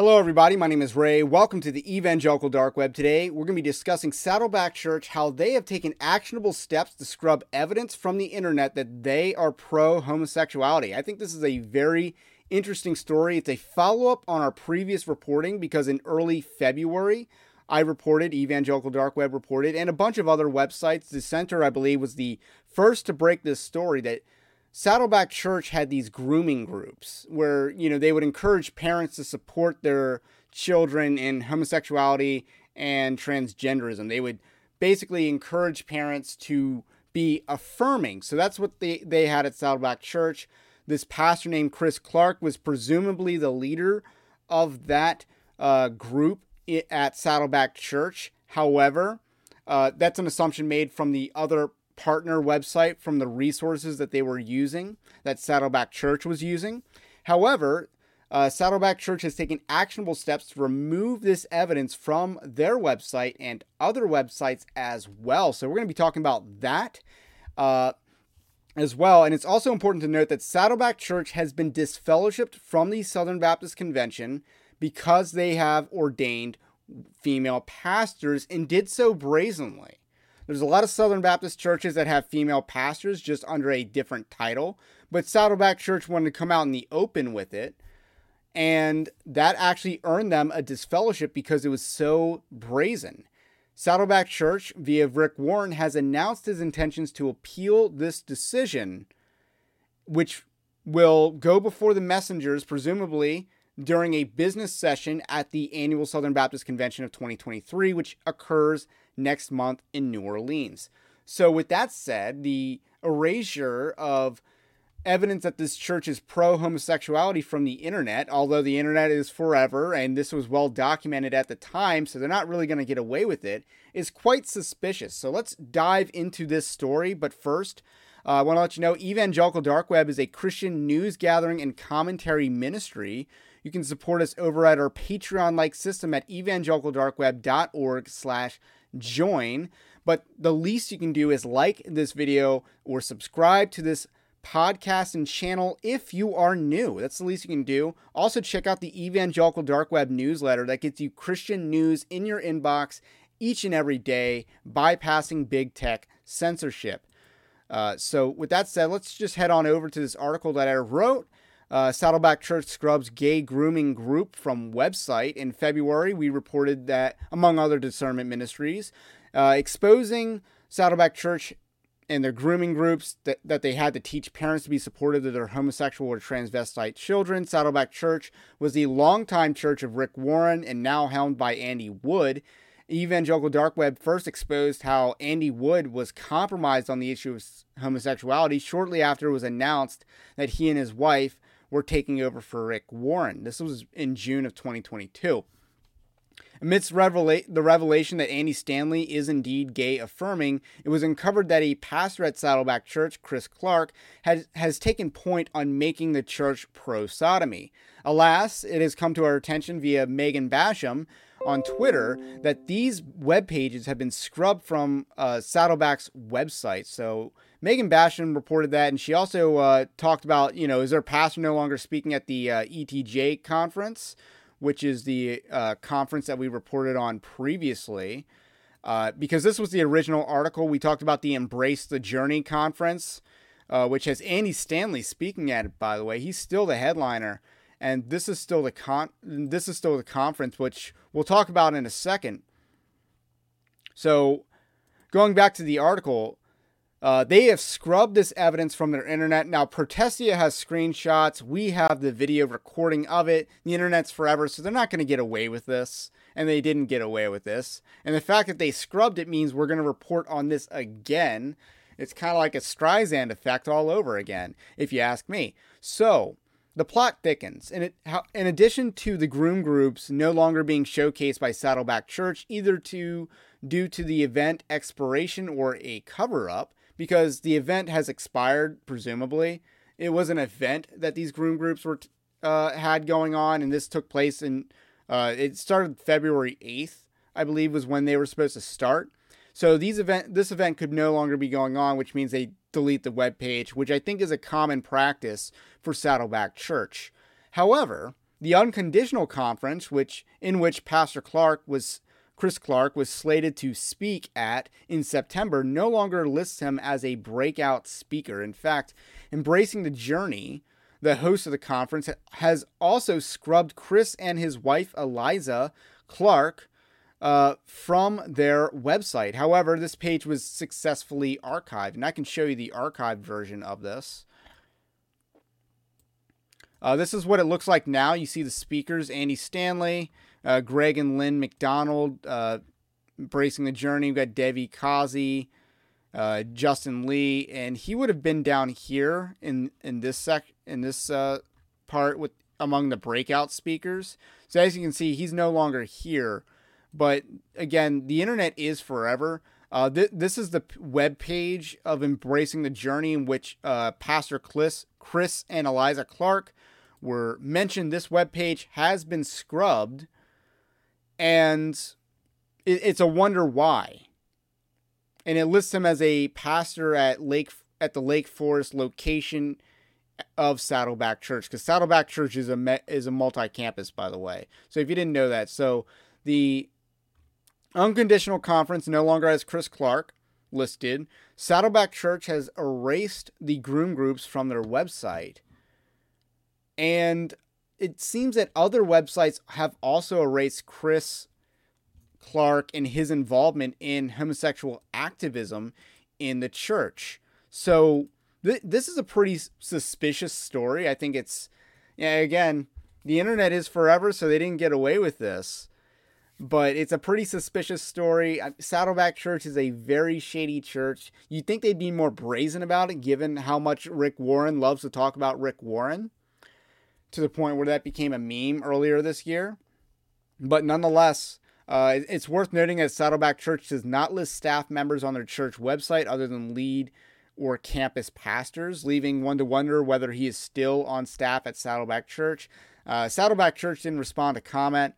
Hello, everybody. My name is Ray. Welcome to the Evangelical Dark Web. Today, we're going to be discussing Saddleback Church, how they have taken actionable steps to scrub evidence from the internet that they are pro homosexuality. I think this is a very interesting story. It's a follow up on our previous reporting because in early February, I reported, Evangelical Dark Web reported, and a bunch of other websites. The center, I believe, was the first to break this story that Saddleback Church had these grooming groups where, you know, they would encourage parents to support their children in homosexuality and transgenderism. They would basically encourage parents to be affirming. So that's what they, they had at Saddleback Church. This pastor named Chris Clark was presumably the leader of that uh, group at Saddleback Church. However, uh, that's an assumption made from the other partner website from the resources that they were using, that Saddleback Church was using. However, uh, Saddleback Church has taken actionable steps to remove this evidence from their website and other websites as well. So we're going to be talking about that uh, as well. And it's also important to note that Saddleback Church has been disfellowshipped from the Southern Baptist Convention because they have ordained female pastors and did so brazenly. There's a lot of Southern Baptist churches that have female pastors just under a different title, but Saddleback Church wanted to come out in the open with it. And that actually earned them a disfellowship because it was so brazen. Saddleback Church, via Rick Warren, has announced his intentions to appeal this decision, which will go before the messengers, presumably during a business session at the annual Southern Baptist Convention of 2023, which occurs next month in New Orleans. So, with that said, the erasure of evidence that this church is pro homosexuality from the internet, although the internet is forever and this was well documented at the time, so they're not really going to get away with it, is quite suspicious. So, let's dive into this story. But first, uh, I want to let you know Evangelical Dark Web is a Christian news gathering and commentary ministry. You can support us over at our Patreon-like system at evangelicaldarkweb.org slash join. But the least you can do is like this video or subscribe to this podcast and channel if you are new. That's the least you can do. Also, check out the Evangelical Dark Web newsletter that gets you Christian news in your inbox each and every day, bypassing big tech censorship. Uh, so, with that said, let's just head on over to this article that I wrote uh, Saddleback Church Scrubs gay grooming group from website. In February, we reported that, among other discernment ministries, uh, exposing Saddleback Church and their grooming groups that, that they had to teach parents to be supportive of their homosexual or transvestite children. Saddleback Church was the longtime church of Rick Warren and now helmed by Andy Wood. Evangelical Dark Web first exposed how Andy Wood was compromised on the issue of homosexuality shortly after it was announced that he and his wife were taking over for Rick Warren. This was in June of 2022. Amidst revela- the revelation that Andy Stanley is indeed gay affirming, it was uncovered that a pastor at Saddleback Church, Chris Clark, has, has taken point on making the church pro sodomy. Alas, it has come to our attention via Megan Basham on Twitter that these web pages have been scrubbed from uh, Saddleback's website. So Megan Basham reported that, and she also uh, talked about, you know, is their pastor no longer speaking at the uh, ETJ conference, which is the uh, conference that we reported on previously. Uh, because this was the original article. We talked about the Embrace the Journey conference, uh, which has Andy Stanley speaking at it. By the way, he's still the headliner, and this is still the con. This is still the conference, which we'll talk about in a second. So, going back to the article, uh, they have scrubbed this evidence from their internet. Now, Protestia has screenshots. We have the video recording of it. The internet's forever, so they're not going to get away with this. And they didn't get away with this. And the fact that they scrubbed it means we're going to report on this again. It's kind of like a Streisand effect all over again, if you ask me. So, the plot thickens. And it, in addition to the groom groups no longer being showcased by Saddleback Church, either to due to the event expiration or a cover up, because the event has expired, presumably. It was an event that these groom groups were uh, had going on, and this took place in. Uh, it started February eighth, I believe, was when they were supposed to start. So these event, this event could no longer be going on, which means they delete the web page, which I think is a common practice for Saddleback Church. However, The Unconditional Conference, which in which Pastor Clark was Chris Clark was slated to speak at in September, no longer lists him as a breakout speaker. In fact, Embracing the Journey, the host of the conference, has also scrubbed Chris and his wife Eliza Clark uh, from their website. However, this page was successfully archived, and I can show you the archived version of this. Uh, this is what it looks like now. You see the speakers Andy Stanley, uh, Greg and Lynn McDonald uh, embracing the journey. We've got Devi Kazi, uh, Justin Lee, and he would have been down here in in this sec in this uh, part with among the breakout speakers. So as you can see, he's no longer here. But again, the internet is forever. Uh, th- this is the web page of embracing the journey in which uh, Pastor Chris, Chris and Eliza Clark were mentioned. This web page has been scrubbed and it, it's a wonder why. And it lists him as a pastor at Lake at the Lake Forest location of Saddleback Church because Saddleback Church is a me, is a multi-campus, by the way. So if you didn't know that, so the unconditional conference no longer has Chris Clark listed. Saddleback Church has erased the groom groups from their website, and it seems that other websites have also erased Chris Clark and his involvement in homosexual activism in the church. So th- this is a pretty suspicious story. I think it's yeah, again, the internet is forever, so they didn't get away with this. But it's a pretty suspicious story. Saddleback Church is a very shady church. You'd think they'd be more brazen about it, given how much Rick Warren loves to talk about Rick Warren to the point where that became a meme earlier this year. But nonetheless, uh, it's worth noting that Saddleback Church does not list staff members on their church website other than lead or campus pastors, leaving one to wonder whether he is still on staff at Saddleback Church. Uh, Saddleback Church didn't respond to comment,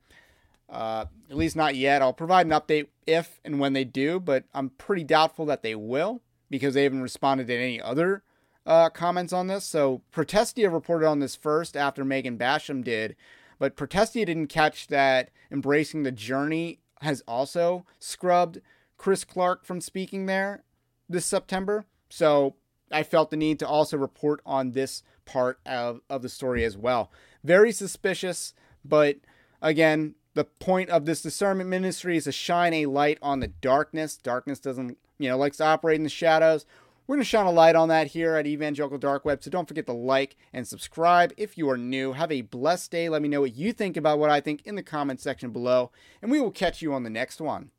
uh, at least not yet. I'll provide an update if and when they do, but I'm pretty doubtful that they will because they haven't responded to any other uh, comments on this. So Protestia reported on this first after Megan Basham did, but Protestia didn't catch that Embracing the Journey has also scrubbed Chris Clark from speaking there this September. So I felt the need to also report on this part of, of the story as well. Very suspicious, but again, the point of this discernment ministry is to shine a light on the darkness. Darkness doesn't, you know, likes to operate in the shadows. We're going to shine a light on that here at Evangelical Dark Web. So don't forget to like and subscribe if you are new. Have a blessed day. Let me know what you think about what I think in the comment section below. And we will catch you on the next one.